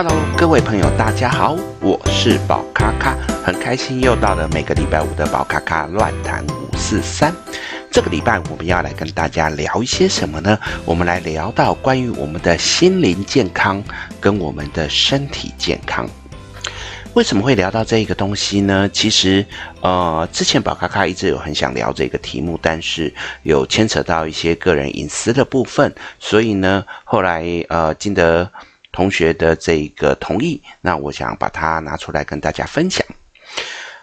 Hello，各位朋友，大家好，我是宝咖咖，很开心又到了每个礼拜五的宝咖咖乱谈五四三。这个礼拜我们要来跟大家聊一些什么呢？我们来聊到关于我们的心灵健康跟我们的身体健康。为什么会聊到这个东西呢？其实，呃，之前宝咖咖一直有很想聊这个题目，但是有牵扯到一些个人隐私的部分，所以呢，后来呃，经得同学的这个同意，那我想把它拿出来跟大家分享。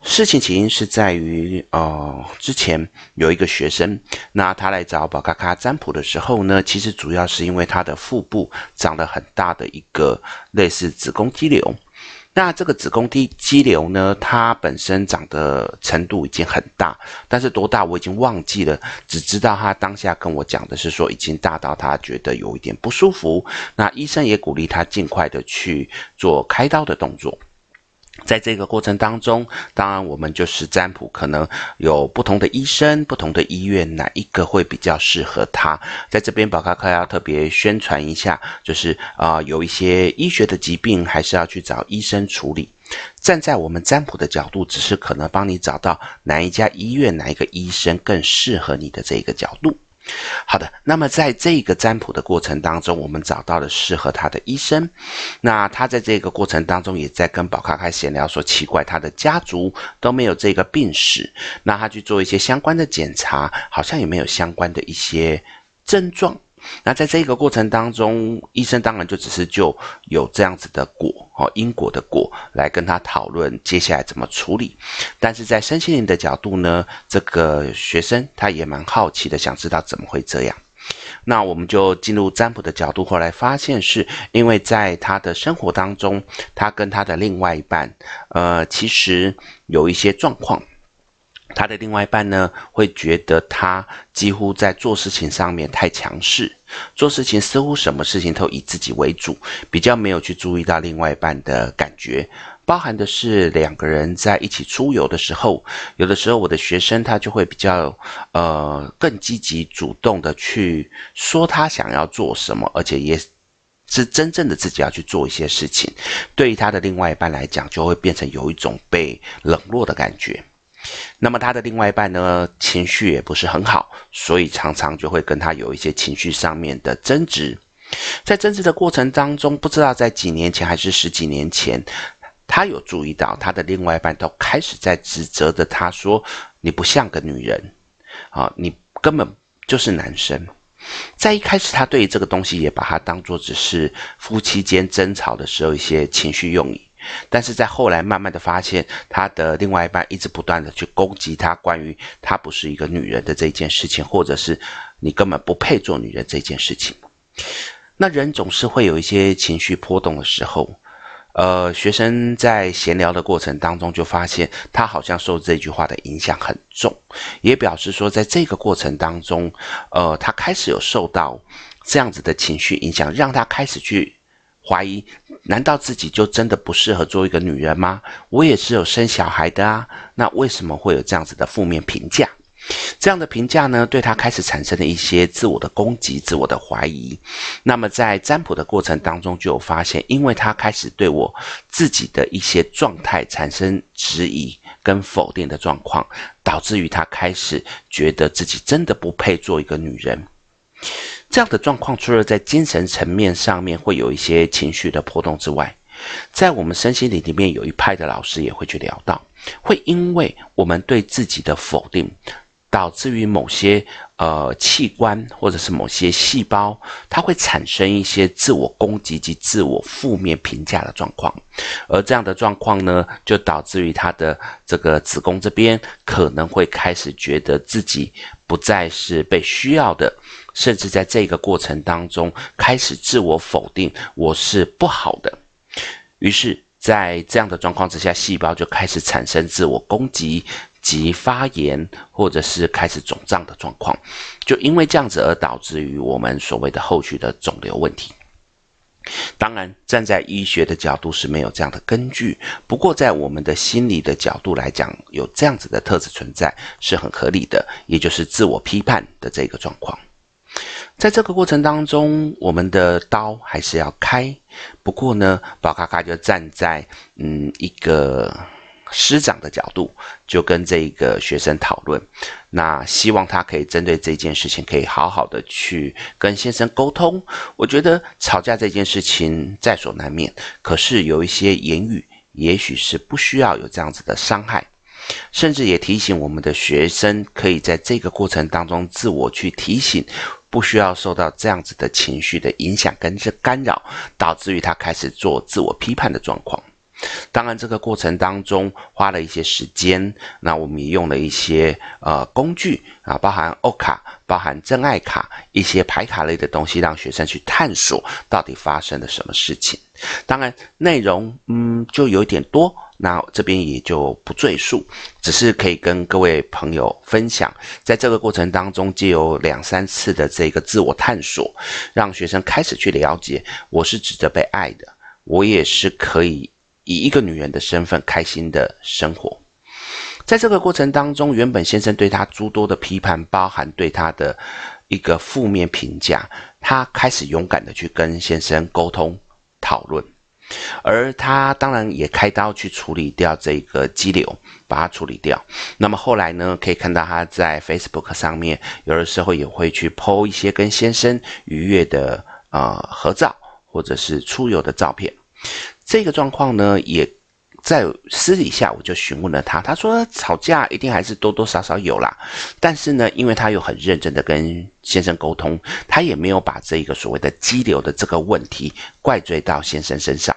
事情起因是在于，呃，之前有一个学生，那他来找宝咖咖占卜的时候呢，其实主要是因为他的腹部长了很大的一个类似子宫肌瘤。那这个子宫肌肌瘤呢，它本身长的程度已经很大，但是多大我已经忘记了，只知道他当下跟我讲的是说已经大到他觉得有一点不舒服。那医生也鼓励他尽快的去做开刀的动作。在这个过程当中，当然我们就是占卜，可能有不同的医生、不同的医院，哪一个会比较适合他？在这边，宝咖咖要特别宣传一下，就是啊、有一些医学的疾病，还是要去找医生处理。站在我们占卜的角度，只是可能帮你找到哪一家医院、哪一个医生更适合你的这个角度。好的，那么在这个占卜的过程当中，我们找到了适合他的医生。那他在这个过程当中也在跟宝咖咖闲聊，说奇怪，他的家族都没有这个病史。那他去做一些相关的检查，好像也没有相关的一些症状。那在这个过程当中，医生当然就只是就有这样子的果哦，因果的果来跟他讨论接下来怎么处理。但是在身心灵的角度呢，这个学生他也蛮好奇的，想知道怎么会这样。那我们就进入占卜的角度，后来发现是因为在他的生活当中，他跟他的另外一半，呃，其实有一些状况。他的另外一半呢，会觉得他几乎在做事情上面太强势，做事情似乎什么事情都以自己为主，比较没有去注意到另外一半的感觉，包含的是两个人在一起出游的时候，有的时候我的学生他就会比较呃更积极主动的去说他想要做什么，而且也是真正的自己要去做一些事情，对于他的另外一半来讲，就会变成有一种被冷落的感觉。那么他的另外一半呢，情绪也不是很好，所以常常就会跟他有一些情绪上面的争执。在争执的过程当中，不知道在几年前还是十几年前，他有注意到他的另外一半都开始在指责着他说：“你不像个女人，啊，你根本就是男生。”在一开始，他对于这个东西也把它当作只是夫妻间争吵的时候一些情绪用语。但是在后来，慢慢的发现，他的另外一半一直不断的去攻击他，关于他不是一个女人的这件事情，或者是你根本不配做女人这件事情。那人总是会有一些情绪波动的时候，呃，学生在闲聊的过程当中就发现，他好像受这句话的影响很重，也表示说，在这个过程当中，呃，他开始有受到这样子的情绪影响，让他开始去。怀疑，难道自己就真的不适合做一个女人吗？我也是有生小孩的啊，那为什么会有这样子的负面评价？这样的评价呢，对他开始产生了一些自我的攻击、自我的怀疑。那么在占卜的过程当中，就有发现，因为他开始对我自己的一些状态产生质疑跟否定的状况，导致于他开始觉得自己真的不配做一个女人。这样的状况，除了在精神层面上面会有一些情绪的波动之外，在我们身心灵里面有一派的老师也会去聊到，会因为我们对自己的否定，导致于某些呃器官或者是某些细胞，它会产生一些自我攻击及自我负面评价的状况，而这样的状况呢，就导致于它的这个子宫这边可能会开始觉得自己不再是被需要的。甚至在这个过程当中，开始自我否定，我是不好的。于是，在这样的状况之下，细胞就开始产生自我攻击及发炎，或者是开始肿胀的状况。就因为这样子而导致于我们所谓的后续的肿瘤问题。当然，站在医学的角度是没有这样的根据，不过在我们的心理的角度来讲，有这样子的特质存在是很合理的，也就是自我批判的这个状况。在这个过程当中，我们的刀还是要开。不过呢，宝咖咖就站在嗯一个师长的角度，就跟这个学生讨论。那希望他可以针对这件事情，可以好好的去跟先生沟通。我觉得吵架这件事情在所难免，可是有一些言语，也许是不需要有这样子的伤害。甚至也提醒我们的学生，可以在这个过程当中自我去提醒，不需要受到这样子的情绪的影响跟这干扰，导致于他开始做自我批判的状况。当然，这个过程当中花了一些时间，那我们也用了一些呃工具啊，包含欧卡、包含真爱卡一些牌卡类的东西，让学生去探索到底发生了什么事情。当然，内容嗯就有点多。那这边也就不赘述，只是可以跟各位朋友分享，在这个过程当中，借由两三次的这个自我探索，让学生开始去了解，我是值得被爱的，我也是可以以一个女人的身份开心的生活。在这个过程当中，原本先生对她诸多的批判，包含对她的一个负面评价，她开始勇敢的去跟先生沟通讨论。而她当然也开刀去处理掉这个肌瘤，把它处理掉。那么后来呢，可以看到她在 Facebook 上面，有的时候也会去 po 一些跟先生愉悦的呃合照，或者是出游的照片。这个状况呢，也。在私底下，我就询问了他，他说吵架一定还是多多少少有啦，但是呢，因为他有很认真的跟先生沟通，他也没有把这个所谓的激流的这个问题怪罪到先生身上，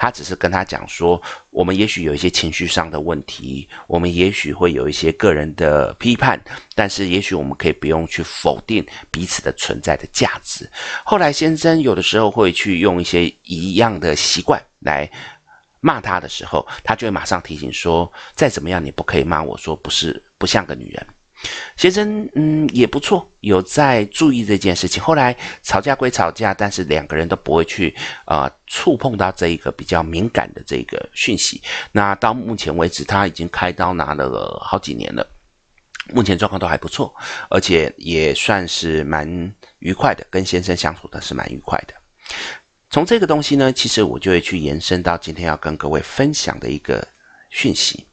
他只是跟他讲说，我们也许有一些情绪上的问题，我们也许会有一些个人的批判，但是也许我们可以不用去否定彼此的存在的价值。后来先生有的时候会去用一些一样的习惯来。骂他的时候，他就会马上提醒说：“再怎么样，你不可以骂我说不是不像个女人。”先生，嗯，也不错，有在注意这件事情。后来吵架归吵架，但是两个人都不会去啊、呃、触碰到这一个比较敏感的这个讯息。那到目前为止，他已经开刀拿了好几年了，目前状况都还不错，而且也算是蛮愉快的，跟先生相处的是蛮愉快的。从这个东西呢，其实我就会去延伸到今天要跟各位分享的一个讯息。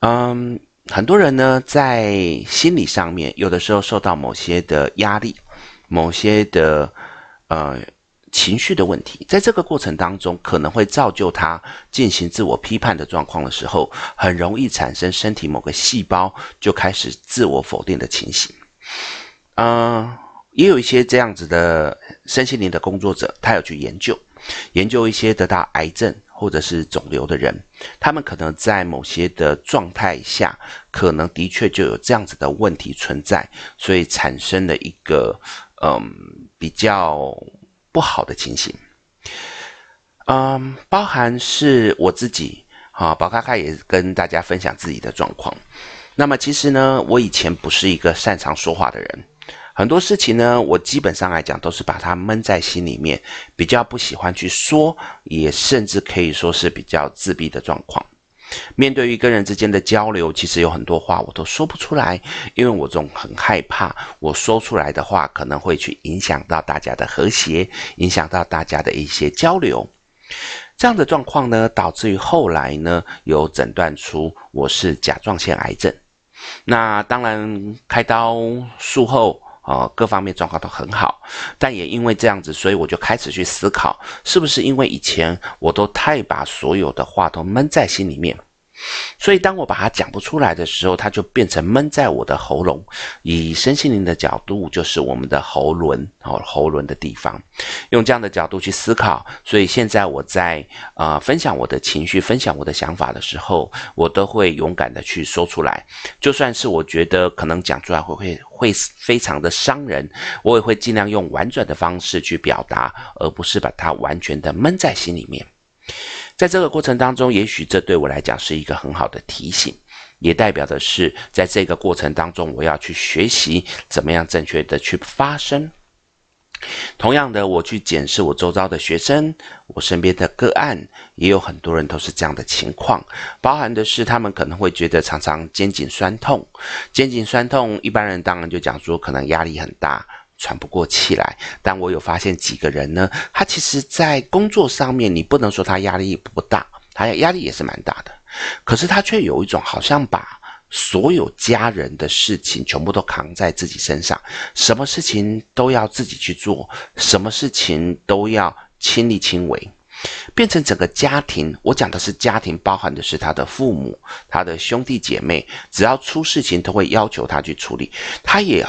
嗯，很多人呢在心理上面，有的时候受到某些的压力、某些的呃情绪的问题，在这个过程当中，可能会造就他进行自我批判的状况的时候，很容易产生身体某个细胞就开始自我否定的情形。嗯。也有一些这样子的身心灵的工作者，他有去研究，研究一些得到癌症或者是肿瘤的人，他们可能在某些的状态下，可能的确就有这样子的问题存在，所以产生了一个嗯比较不好的情形。嗯，包含是我自己啊，宝咖咖也跟大家分享自己的状况。那么其实呢，我以前不是一个擅长说话的人。很多事情呢，我基本上来讲都是把它闷在心里面，比较不喜欢去说，也甚至可以说是比较自闭的状况。面对于跟人之间的交流，其实有很多话我都说不出来，因为我总很害怕我说出来的话可能会去影响到大家的和谐，影响到大家的一些交流。这样的状况呢，导致于后来呢，有诊断出我是甲状腺癌症。那当然开刀术后。啊，各方面状况都很好，但也因为这样子，所以我就开始去思考，是不是因为以前我都太把所有的话都闷在心里面。所以，当我把它讲不出来的时候，它就变成闷在我的喉咙。以身心灵的角度，就是我们的喉轮哦，喉轮的地方。用这样的角度去思考，所以现在我在呃分享我的情绪、分享我的想法的时候，我都会勇敢的去说出来。就算是我觉得可能讲出来会会会非常的伤人，我也会尽量用婉转的方式去表达，而不是把它完全的闷在心里面。在这个过程当中，也许这对我来讲是一个很好的提醒，也代表的是，在这个过程当中，我要去学习怎么样正确的去发声。同样的，我去检视我周遭的学生，我身边的个案，也有很多人都是这样的情况，包含的是他们可能会觉得常常肩颈酸痛，肩颈酸痛，一般人当然就讲说可能压力很大。喘不过气来。但我有发现几个人呢，他其实在工作上面，你不能说他压力不大，他压力也是蛮大的，可是他却有一种好像把所有家人的事情全部都扛在自己身上，什么事情都要自己去做，什么事情都要亲力亲为。变成整个家庭，我讲的是家庭，包含的是他的父母、他的兄弟姐妹，只要出事情都会要求他去处理。他也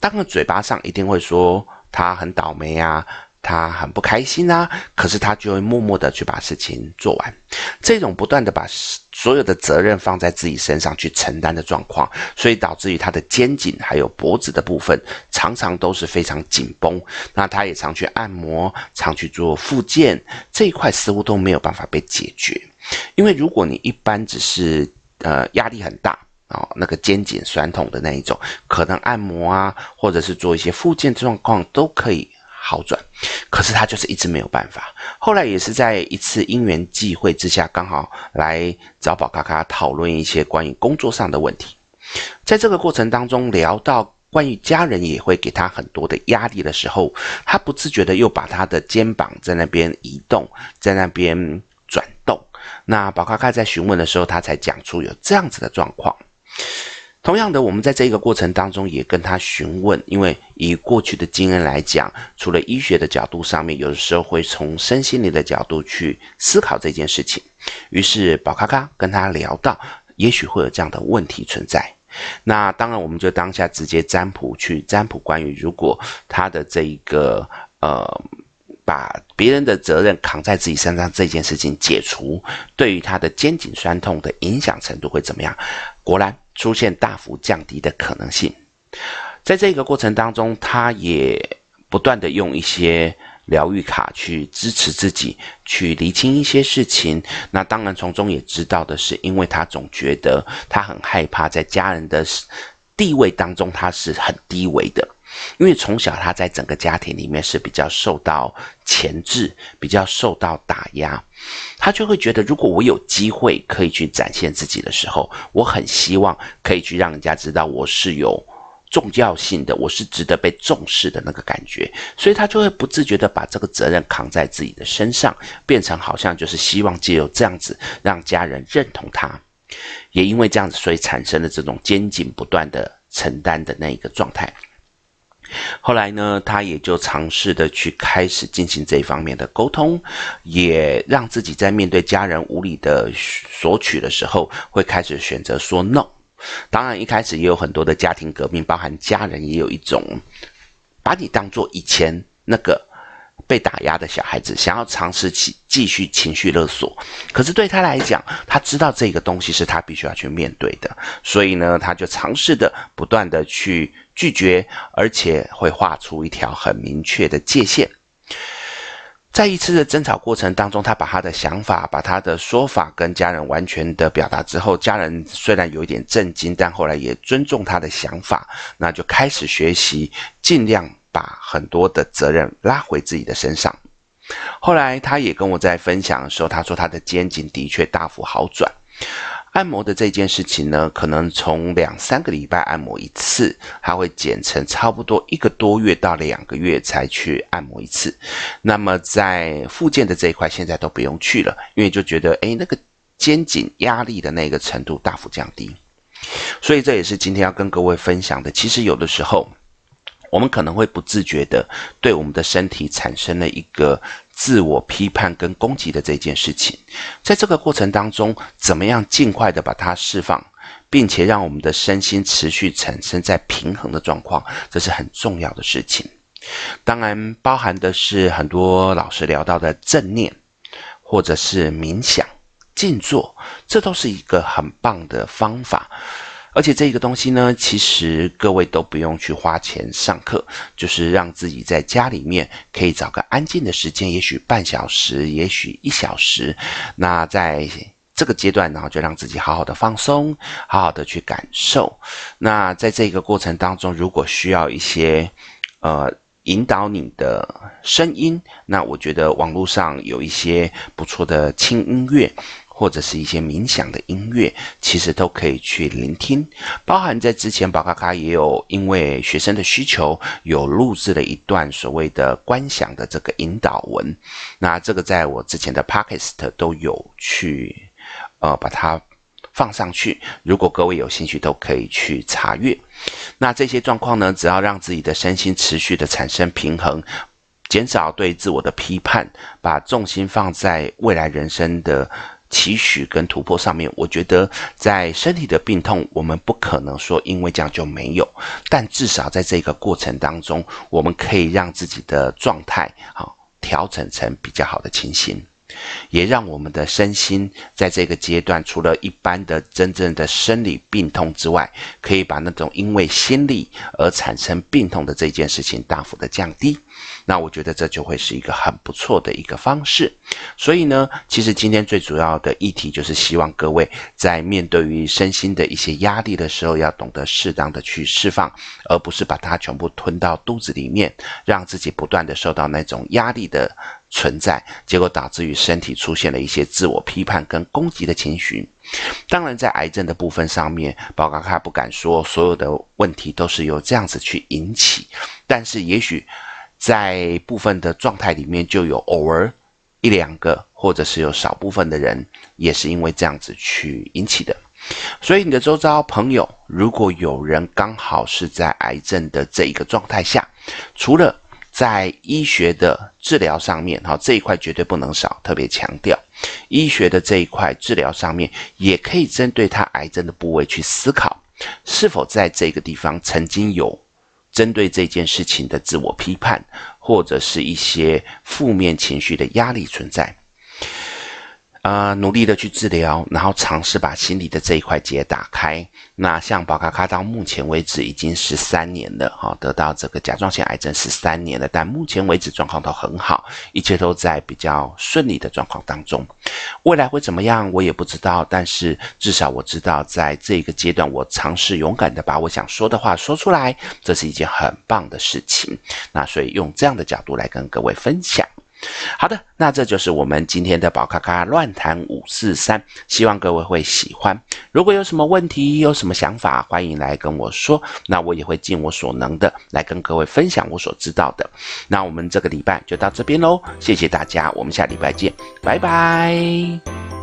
当然嘴巴上一定会说他很倒霉啊。他很不开心啊，可是他就会默默的去把事情做完。这种不断的把所有的责任放在自己身上去承担的状况，所以导致于他的肩颈还有脖子的部分常常都是非常紧绷。那他也常去按摩，常去做复健，这一块似乎都没有办法被解决。因为如果你一般只是呃压力很大、哦，那个肩颈酸痛的那一种，可能按摩啊，或者是做一些复健状况都可以。好转，可是他就是一直没有办法。后来也是在一次因缘际会之下，刚好来找宝咖咖讨论一些关于工作上的问题。在这个过程当中，聊到关于家人也会给他很多的压力的时候，他不自觉的又把他的肩膀在那边移动，在那边转动。那宝咖咖在询问的时候，他才讲出有这样子的状况。同样的，我们在这个过程当中也跟他询问，因为以过去的经验来讲，除了医学的角度上面，有的时候会从身心灵的角度去思考这件事情。于是宝咖咖跟他聊到，也许会有这样的问题存在。那当然，我们就当下直接占卜去占卜，关于如果他的这一个呃，把别人的责任扛在自己身上这件事情解除，对于他的肩颈酸痛的影响程度会怎么样？果然。出现大幅降低的可能性，在这个过程当中，他也不断的用一些疗愈卡去支持自己，去厘清一些事情。那当然，从中也知道的是，因为他总觉得他很害怕在家人的地位当中，他是很低微的。因为从小他在整个家庭里面是比较受到钳制，比较受到打压，他就会觉得，如果我有机会可以去展现自己的时候，我很希望可以去让人家知道我是有重要性的，我是值得被重视的那个感觉，所以他就会不自觉地把这个责任扛在自己的身上，变成好像就是希望借由这样子让家人认同他，也因为这样子，所以产生了这种肩颈不断的承担的那一个状态。后来呢，他也就尝试的去开始进行这一方面的沟通，也让自己在面对家人无理的索取的时候，会开始选择说 no。当然，一开始也有很多的家庭革命，包含家人也有一种把你当做以前那个。被打压的小孩子想要尝试起继续情绪勒索，可是对他来讲，他知道这个东西是他必须要去面对的，所以呢，他就尝试的不断的去拒绝，而且会画出一条很明确的界限。在一次的争吵过程当中，他把他的想法、把他的说法跟家人完全的表达之后，家人虽然有一点震惊，但后来也尊重他的想法，那就开始学习尽量。把很多的责任拉回自己的身上。后来，他也跟我在分享的时候，他说他的肩颈的确大幅好转。按摩的这件事情呢，可能从两三个礼拜按摩一次，他会减成差不多一个多月到两个月才去按摩一次。那么在复健的这一块，现在都不用去了，因为就觉得诶，那个肩颈压力的那个程度大幅降低。所以这也是今天要跟各位分享的。其实有的时候。我们可能会不自觉地对我们的身体产生了一个自我批判跟攻击的这件事情，在这个过程当中，怎么样尽快地把它释放，并且让我们的身心持续产生在平衡的状况，这是很重要的事情。当然，包含的是很多老师聊到的正念，或者是冥想、静坐，这都是一个很棒的方法。而且这个东西呢，其实各位都不用去花钱上课，就是让自己在家里面可以找个安静的时间，也许半小时，也许一小时。那在这个阶段，然后就让自己好好的放松，好好的去感受。那在这个过程当中，如果需要一些呃引导你的声音，那我觉得网络上有一些不错的轻音乐。或者是一些冥想的音乐，其实都可以去聆听。包含在之前宝咖咖也有因为学生的需求，有录制了一段所谓的观想的这个引导文。那这个在我之前的 Podcast 都有去呃把它放上去。如果各位有兴趣，都可以去查阅。那这些状况呢，只要让自己的身心持续的产生平衡。减少对自我的批判，把重心放在未来人生的期许跟突破上面。我觉得，在身体的病痛，我们不可能说因为这样就没有，但至少在这个过程当中，我们可以让自己的状态好调整成比较好的情形。也让我们的身心在这个阶段，除了一般的真正的生理病痛之外，可以把那种因为心力而产生病痛的这件事情大幅的降低。那我觉得这就会是一个很不错的一个方式。所以呢，其实今天最主要的议题就是希望各位在面对于身心的一些压力的时候，要懂得适当的去释放，而不是把它全部吞到肚子里面，让自己不断的受到那种压力的。存在，结果导致于身体出现了一些自我批判跟攻击的情绪。当然，在癌症的部分上面，宝咖咖不敢说所有的问题都是由这样子去引起，但是也许在部分的状态里面，就有偶尔一两个，或者是有少部分的人，也是因为这样子去引起的。所以，你的周遭朋友，如果有人刚好是在癌症的这一个状态下，除了在医学的治疗上面，哈，这一块绝对不能少，特别强调，医学的这一块治疗上面，也可以针对他癌症的部位去思考，是否在这个地方曾经有针对这件事情的自我批判，或者是一些负面情绪的压力存在。呃，努力的去治疗，然后尝试把心里的这一块结打开。那像宝咖咖到目前为止已经十三年了，哈，得到这个甲状腺癌症十三年了，但目前为止状况都很好，一切都在比较顺利的状况当中。未来会怎么样，我也不知道，但是至少我知道，在这个阶段，我尝试勇敢的把我想说的话说出来，这是一件很棒的事情。那所以用这样的角度来跟各位分享。好的，那这就是我们今天的宝咖咖乱谈五四三，希望各位会喜欢。如果有什么问题，有什么想法，欢迎来跟我说，那我也会尽我所能的来跟各位分享我所知道的。那我们这个礼拜就到这边喽，谢谢大家，我们下礼拜见，拜拜。